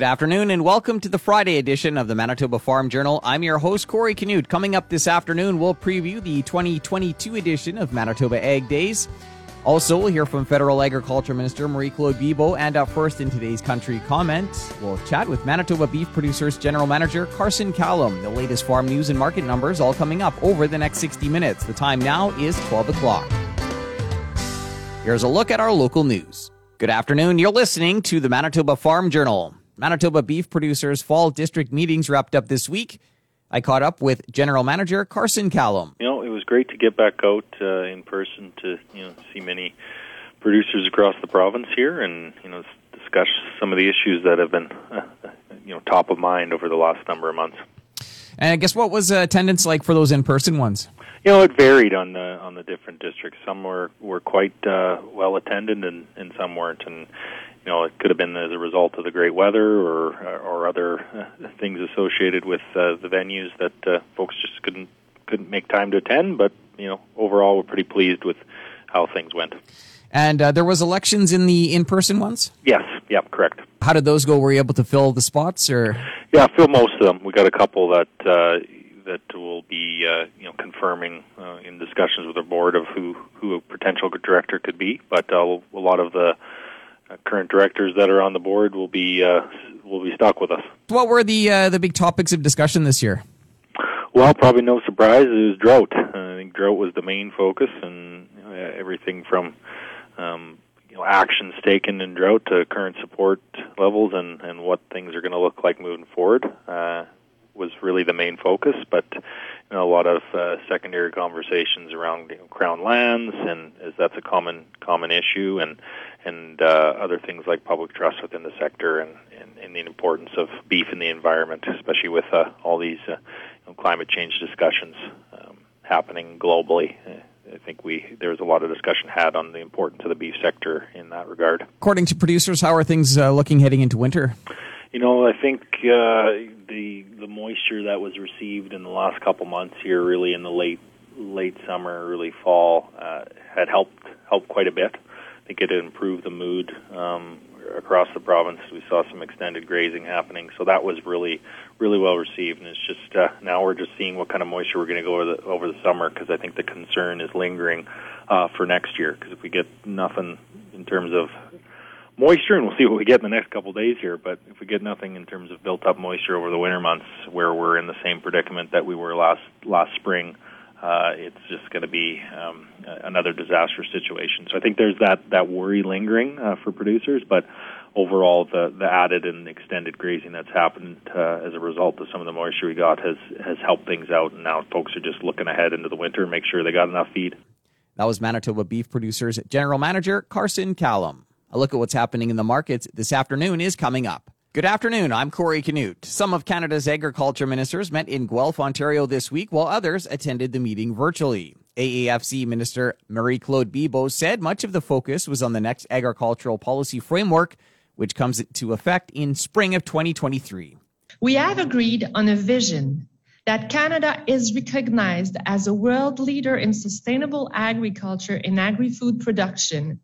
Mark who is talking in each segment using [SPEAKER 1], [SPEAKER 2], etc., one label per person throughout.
[SPEAKER 1] Good afternoon and welcome to the Friday edition of the Manitoba Farm Journal. I'm your host, Corey Canute. Coming up this afternoon, we'll preview the 2022 edition of Manitoba Ag Days. Also, we'll hear from Federal Agriculture Minister Marie Claude Bibeau. And up first in today's country comment, we'll chat with Manitoba Beef Producers General Manager Carson Callum. The latest farm news and market numbers all coming up over the next 60 minutes. The time now is 12 o'clock. Here's a look at our local news. Good afternoon. You're listening to the Manitoba Farm Journal. Manitoba beef producers' fall district meetings wrapped up this week. I caught up with General Manager Carson Callum.
[SPEAKER 2] You know, it was great to get back out uh, in person to you know see many producers across the province here, and you know discuss some of the issues that have been uh, you know top of mind over the last number of months.
[SPEAKER 1] And I guess what was uh, attendance like for those in person ones?
[SPEAKER 2] You know, it varied on the on the different districts. Some were were quite uh, well attended, and and some weren't. And you know, it could have been as a result of the great weather or or other uh, things associated with uh, the venues that uh, folks just couldn't couldn't make time to attend. But you know, overall, we're pretty pleased with how things went.
[SPEAKER 1] And uh, there was elections in the in-person ones.
[SPEAKER 2] Yes, yep, correct.
[SPEAKER 1] How did those go? Were you able to fill the spots, or?
[SPEAKER 2] Yeah, fill most of them. We got a couple that uh, that will be uh, you know confirming uh, in discussions with the board of who who a potential director could be. But uh, a lot of the current directors that are on the board will be uh, will be stuck with us.
[SPEAKER 1] What were the uh, the big topics of discussion this year?
[SPEAKER 2] Well, probably no surprise. It was drought. I think drought was the main focus, and everything from um, you know actions taken in drought to current support levels and and what things are going to look like moving forward uh, was really the main focus. But you know, a lot of uh, secondary conversations around you know, crown lands, and as that's a common common issue, and and uh, other things like public trust within the sector and, and, and the importance of beef in the environment, especially with uh, all these uh, you know, climate change discussions um, happening globally. I think we there was a lot of discussion had on the importance of the beef sector in that regard.
[SPEAKER 1] According to producers, how are things uh, looking heading into winter?
[SPEAKER 2] You know, I think uh, the the moisture that was received in the last couple months here, really in the late late summer, early fall, uh, had helped helped quite a bit think it improved the mood um, across the province. We saw some extended grazing happening, so that was really, really well received. And it's just uh, now we're just seeing what kind of moisture we're going to go over the over the summer because I think the concern is lingering uh, for next year. Because if we get nothing in terms of moisture, and we'll see what we get in the next couple of days here. But if we get nothing in terms of built up moisture over the winter months, where we're in the same predicament that we were last last spring uh, it's just going to be um, another disastrous situation. So I think there's that that worry lingering uh, for producers, but overall the the added and extended grazing that's happened uh, as a result of some of the moisture we got has has helped things out, and now folks are just looking ahead into the winter and make sure they got enough feed.
[SPEAKER 1] That was Manitoba Beef Producers General Manager Carson Callum. A look at what's happening in the markets this afternoon is coming up. Good afternoon. I'm Corey Canute. Some of Canada's agriculture ministers met in Guelph, Ontario this week, while others attended the meeting virtually. AAFC Minister Marie Claude Bibeau said much of the focus was on the next agricultural policy framework, which comes into effect in spring of 2023.
[SPEAKER 3] We have agreed on a vision that Canada is recognized as a world leader in sustainable agriculture and agri food production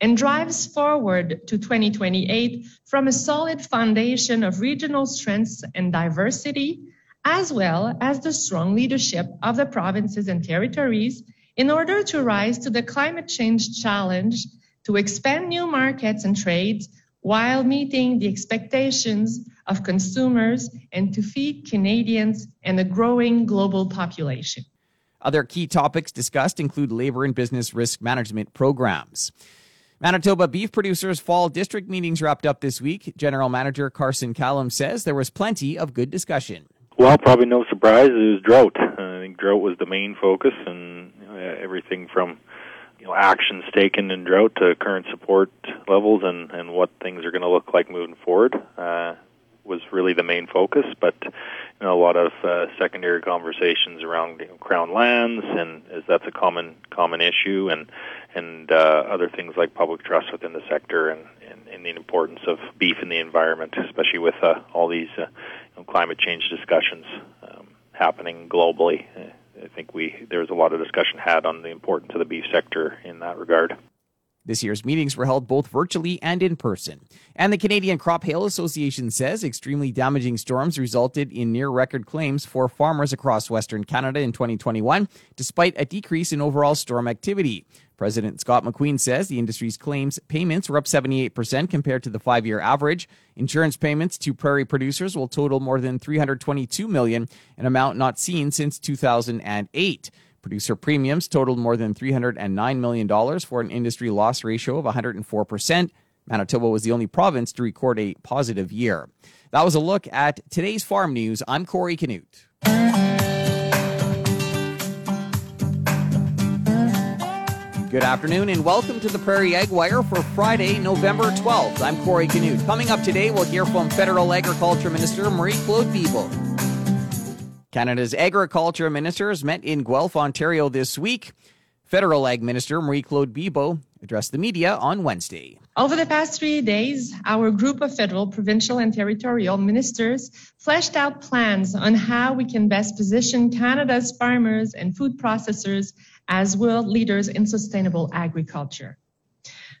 [SPEAKER 3] and drives forward to 2028 from a solid foundation of regional strengths and diversity, as well as the strong leadership of the provinces and territories in order to rise to the climate change challenge, to expand new markets and trades while meeting the expectations of consumers and to feed Canadians and a growing global population.
[SPEAKER 1] Other key topics discussed include labor and business risk management programs. Manitoba beef producers' fall district meetings wrapped up this week. General Manager Carson Callum says there was plenty of good discussion.
[SPEAKER 2] Well, probably no surprise. It was drought. I think drought was the main focus, and you know, everything from you know actions taken in drought to current support levels and and what things are going to look like moving forward uh, was really the main focus. But you know, a lot of uh, secondary conversations around you know, crown lands, and as that's a common common issue, and and uh, other things like public trust within the sector and, and, and the importance of beef in the environment, especially with uh, all these uh, you know, climate change discussions um, happening globally. I think we there was a lot of discussion had on the importance of the beef sector in that regard.
[SPEAKER 1] This year's meetings were held both virtually and in person. And the Canadian Crop Hail Association says extremely damaging storms resulted in near record claims for farmers across Western Canada in 2021, despite a decrease in overall storm activity. President Scott McQueen says the industry's claims payments were up 78% compared to the five year average. Insurance payments to prairie producers will total more than 322 million, an amount not seen since 2008. Producer premiums totaled more than $309 million for an industry loss ratio of 104%. Manitoba was the only province to record a positive year. That was a look at today's farm news. I'm Corey Canute. Good afternoon and welcome to the Prairie Ag Wire for Friday, November 12th. I'm Corey Canute. Coming up today, we'll hear from Federal Agriculture Minister Marie Claude Bibeau. Canada's agriculture ministers met in Guelph, Ontario this week. Federal Ag Minister Marie Claude Bibeau addressed the media on Wednesday.
[SPEAKER 3] Over the past three days, our group of federal, provincial, and territorial ministers fleshed out plans on how we can best position Canada's farmers and food processors as world leaders in sustainable agriculture.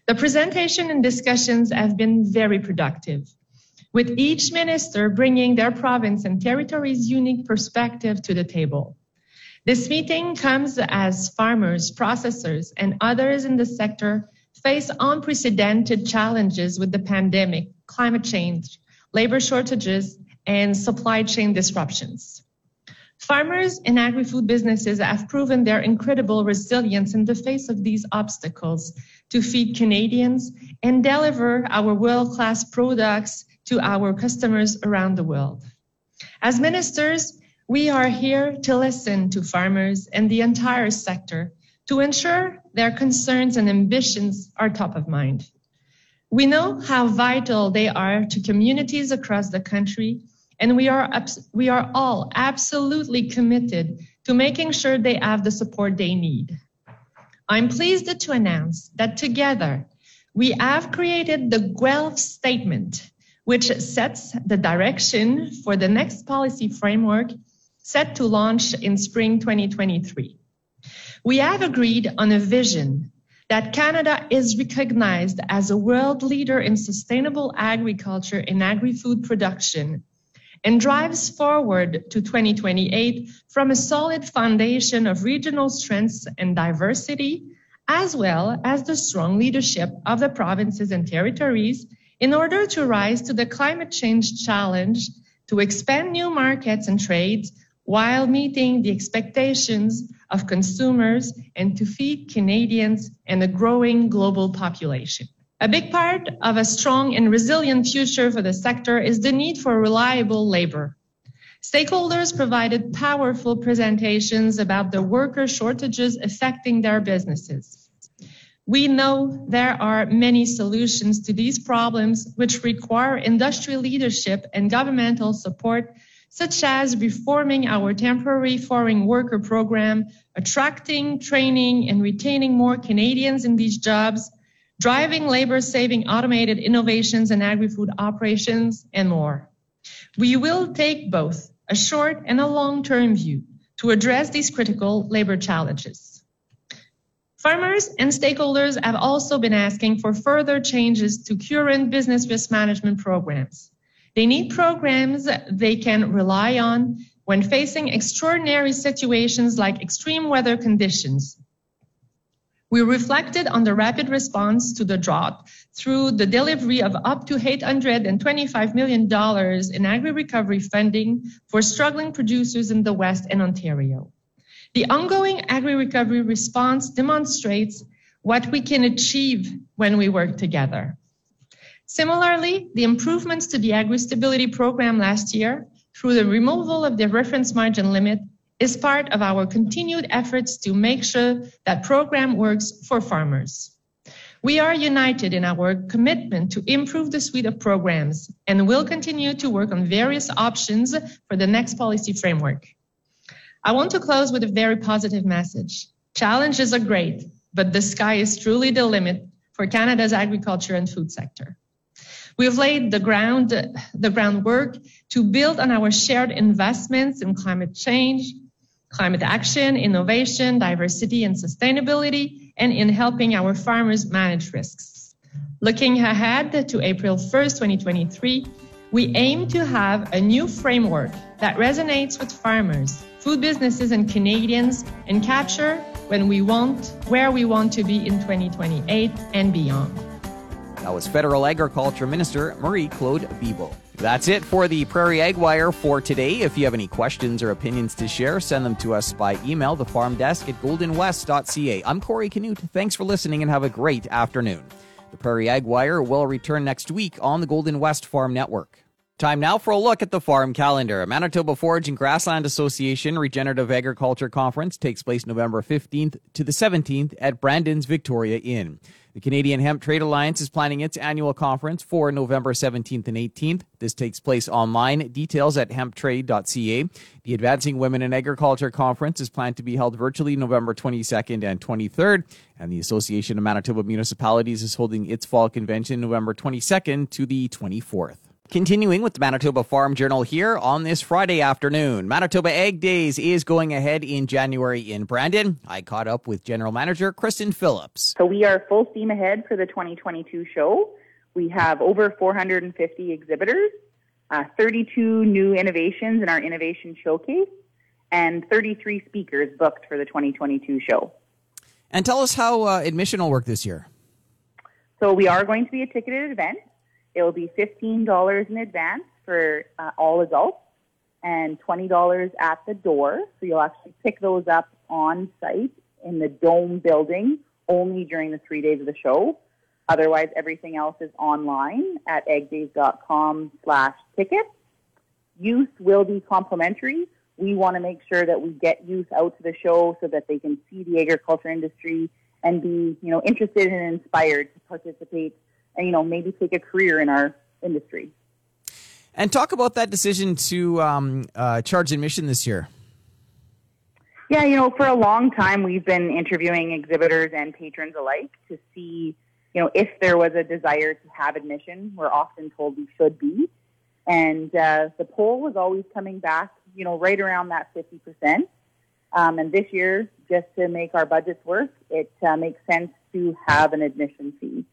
[SPEAKER 3] The presentation and discussions have been very productive with each minister bringing their province and territory's unique perspective to the table. This meeting comes as farmers, processors, and others in the sector face unprecedented challenges with the pandemic, climate change, labor shortages, and supply chain disruptions. Farmers and agri-food businesses have proven their incredible resilience in the face of these obstacles to feed Canadians and deliver our world-class products to our customers around the world. As ministers, we are here to listen to farmers and the entire sector to ensure their concerns and ambitions are top of mind. We know how vital they are to communities across the country, and we are, we are all absolutely committed to making sure they have the support they need. I'm pleased to announce that together we have created the Guelph Statement, which sets the direction for the next policy framework set to launch in spring 2023. We have agreed on a vision that Canada is recognized as a world leader in sustainable agriculture and agri-food production and drives forward to 2028 from a solid foundation of regional strengths and diversity, as well as the strong leadership of the provinces and territories in order to rise to the climate change challenge, to expand new markets and trades while meeting the expectations of consumers and to feed Canadians and a growing global population. A big part of a strong and resilient future for the sector is the need for reliable labor. Stakeholders provided powerful presentations about the worker shortages affecting their businesses. We know there are many solutions to these problems which require industry leadership and governmental support, such as reforming our temporary foreign worker program, attracting, training, and retaining more Canadians in these jobs, driving labor saving automated innovations in agri-food operations, and more. We will take both a short and a long-term view to address these critical labor challenges. Farmers and stakeholders have also been asking for further changes to current business risk management programs. They need programs they can rely on when facing extraordinary situations like extreme weather conditions. We reflected on the rapid response to the drought through the delivery of up to $825 million in agri recovery funding for struggling producers in the West and Ontario. The ongoing agri-recovery response demonstrates what we can achieve when we work together. Similarly, the improvements to the agri-stability program last year through the removal of the reference margin limit is part of our continued efforts to make sure that program works for farmers. We are united in our commitment to improve the suite of programs and will continue to work on various options for the next policy framework. I want to close with a very positive message. Challenges are great, but the sky is truly the limit for Canada's agriculture and food sector. We've laid the ground, the groundwork to build on our shared investments in climate change, climate action, innovation, diversity, and sustainability, and in helping our farmers manage risks. Looking ahead to April 1st, 2023, we aim to have a new framework that resonates with farmers, food businesses, and Canadians and capture when we want, where we want to be in 2028 and beyond.
[SPEAKER 1] That was Federal Agriculture Minister Marie Claude Bibeau. That's it for the Prairie Ag Wire for today. If you have any questions or opinions to share, send them to us by email, the farm desk at goldenwest.ca. I'm Corey Canute. Thanks for listening and have a great afternoon. The Prairie Ag Wire will return next week on the Golden West Farm Network. Time now for a look at the farm calendar. Manitoba Forage and Grassland Association Regenerative Agriculture Conference takes place November 15th to the 17th at Brandon's Victoria Inn. The Canadian Hemp Trade Alliance is planning its annual conference for November 17th and 18th. This takes place online. Details at hemptrade.ca. The Advancing Women in Agriculture Conference is planned to be held virtually November 22nd and 23rd. And the Association of Manitoba Municipalities is holding its fall convention November 22nd to the 24th. Continuing with the Manitoba Farm Journal here on this Friday afternoon. Manitoba Ag Days is going ahead in January in Brandon. I caught up with General Manager Kristen Phillips.
[SPEAKER 4] So we are full steam ahead for the 2022 show. We have over 450 exhibitors, uh, 32 new innovations in our innovation showcase, and 33 speakers booked for the 2022 show.
[SPEAKER 1] And tell us how uh, admission will work this year.
[SPEAKER 4] So we are going to be a ticketed event. It will be $15 in advance for uh, all adults and $20 at the door. So you'll actually pick those up on site in the Dome building only during the three days of the show. Otherwise, everything else is online at agdays.com slash tickets. Youth will be complimentary. We want to make sure that we get youth out to the show so that they can see the agriculture industry and be, you know, interested and inspired to participate and you know maybe take a career in our industry.
[SPEAKER 1] And talk about that decision to um, uh, charge admission this year.
[SPEAKER 4] Yeah, you know, for a long time we've been interviewing exhibitors and patrons alike to see, you know, if there was a desire to have admission. We're often told we should be, and uh, the poll was always coming back, you know, right around that fifty percent. Um, and this year, just to make our budgets work, it uh, makes sense to have an admission fee.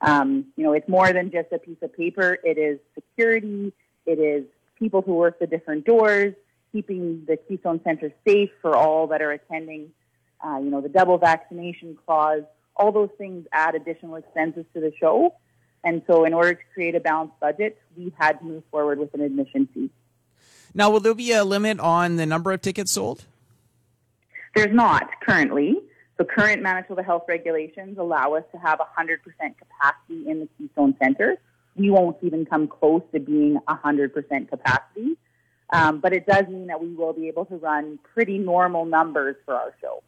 [SPEAKER 4] Um, you know, it's more than just a piece of paper. It is security. It is people who work the different doors, keeping the Keystone Center safe for all that are attending. Uh, you know, the double vaccination clause. All those things add additional expenses to the show. And so, in order to create a balanced budget, we had to move forward with an admission fee.
[SPEAKER 1] Now, will there be a limit on the number of tickets sold?
[SPEAKER 4] There's not currently. So current Manitoba health regulations allow us to have 100% capacity in the Keystone Center. We won't even come close to being 100% capacity, um, but it does mean that we will be able to run pretty normal numbers for our show.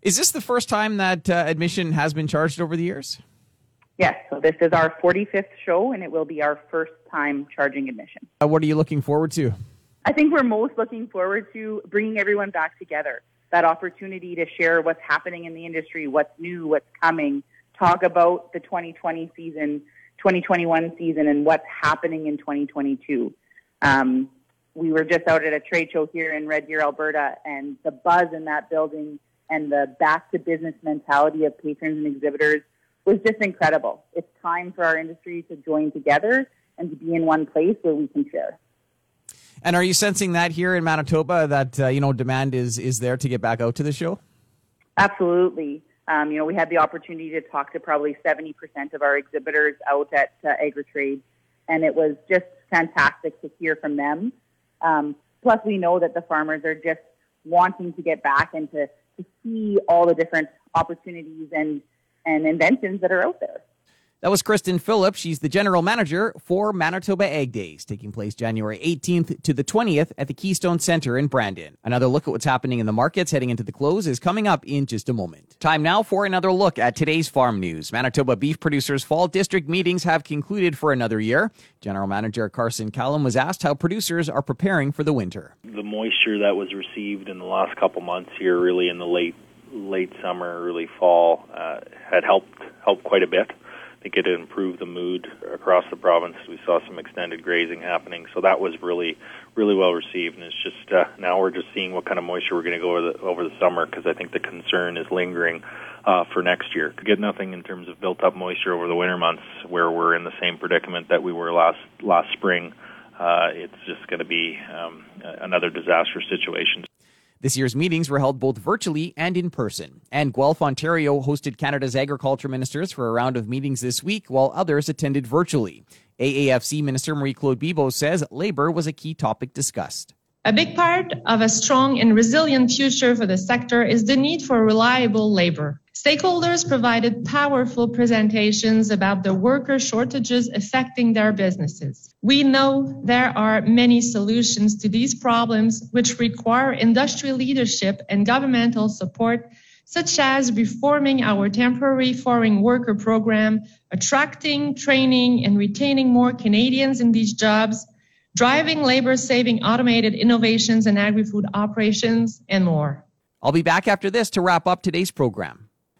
[SPEAKER 1] Is this the first time that uh, admission has been charged over the years?
[SPEAKER 4] Yes, so this is our 45th show, and it will be our first time charging admission.
[SPEAKER 1] Uh, what are you looking forward to?
[SPEAKER 4] I think we're most looking forward to bringing everyone back together that opportunity to share what's happening in the industry, what's new, what's coming, talk about the 2020 season, 2021 season, and what's happening in 2022. Um, we were just out at a trade show here in Red Deer, Alberta, and the buzz in that building and the back to business mentality of patrons and exhibitors was just incredible. It's time for our industry to join together and to be in one place where we can share.
[SPEAKER 1] And are you sensing that here in Manitoba that uh, you know demand is is there to get back out to the show?
[SPEAKER 4] Absolutely. Um, you know, we had the opportunity to talk to probably 70% of our exhibitors out at uh, AgriTrade, and it was just fantastic to hear from them. Um, plus, we know that the farmers are just wanting to get back and to, to see all the different opportunities and, and inventions that are out there.
[SPEAKER 1] That was Kristen Phillips. She's the general manager for Manitoba Ag Days, taking place January 18th to the 20th at the Keystone Center in Brandon. Another look at what's happening in the markets heading into the close is coming up in just a moment. Time now for another look at today's farm news. Manitoba beef producers' fall district meetings have concluded for another year. General Manager Carson Callum was asked how producers are preparing for the winter.
[SPEAKER 2] The moisture that was received in the last couple months here, really in the late late summer, early fall, uh, had helped helped quite a bit think it improved the mood across the province. We saw some extended grazing happening, so that was really, really well received. And it's just uh, now we're just seeing what kind of moisture we're going to go over the over the summer because I think the concern is lingering uh, for next year. Could get nothing in terms of built up moisture over the winter months, where we're in the same predicament that we were last last spring. Uh, it's just going to be um, another disastrous situation.
[SPEAKER 1] This year's meetings were held both virtually and in person. And Guelph, Ontario hosted Canada's agriculture ministers for a round of meetings this week, while others attended virtually. AAFC Minister Marie Claude Bibeau says labor was a key topic discussed.
[SPEAKER 3] A big part of a strong and resilient future for the sector is the need for reliable labor. Stakeholders provided powerful presentations about the worker shortages affecting their businesses. We know there are many solutions to these problems which require industry leadership and governmental support, such as reforming our temporary foreign worker program, attracting, training, and retaining more Canadians in these jobs, driving labor saving automated innovations in agri food operations, and more.
[SPEAKER 1] I'll be back after this to wrap up today's program.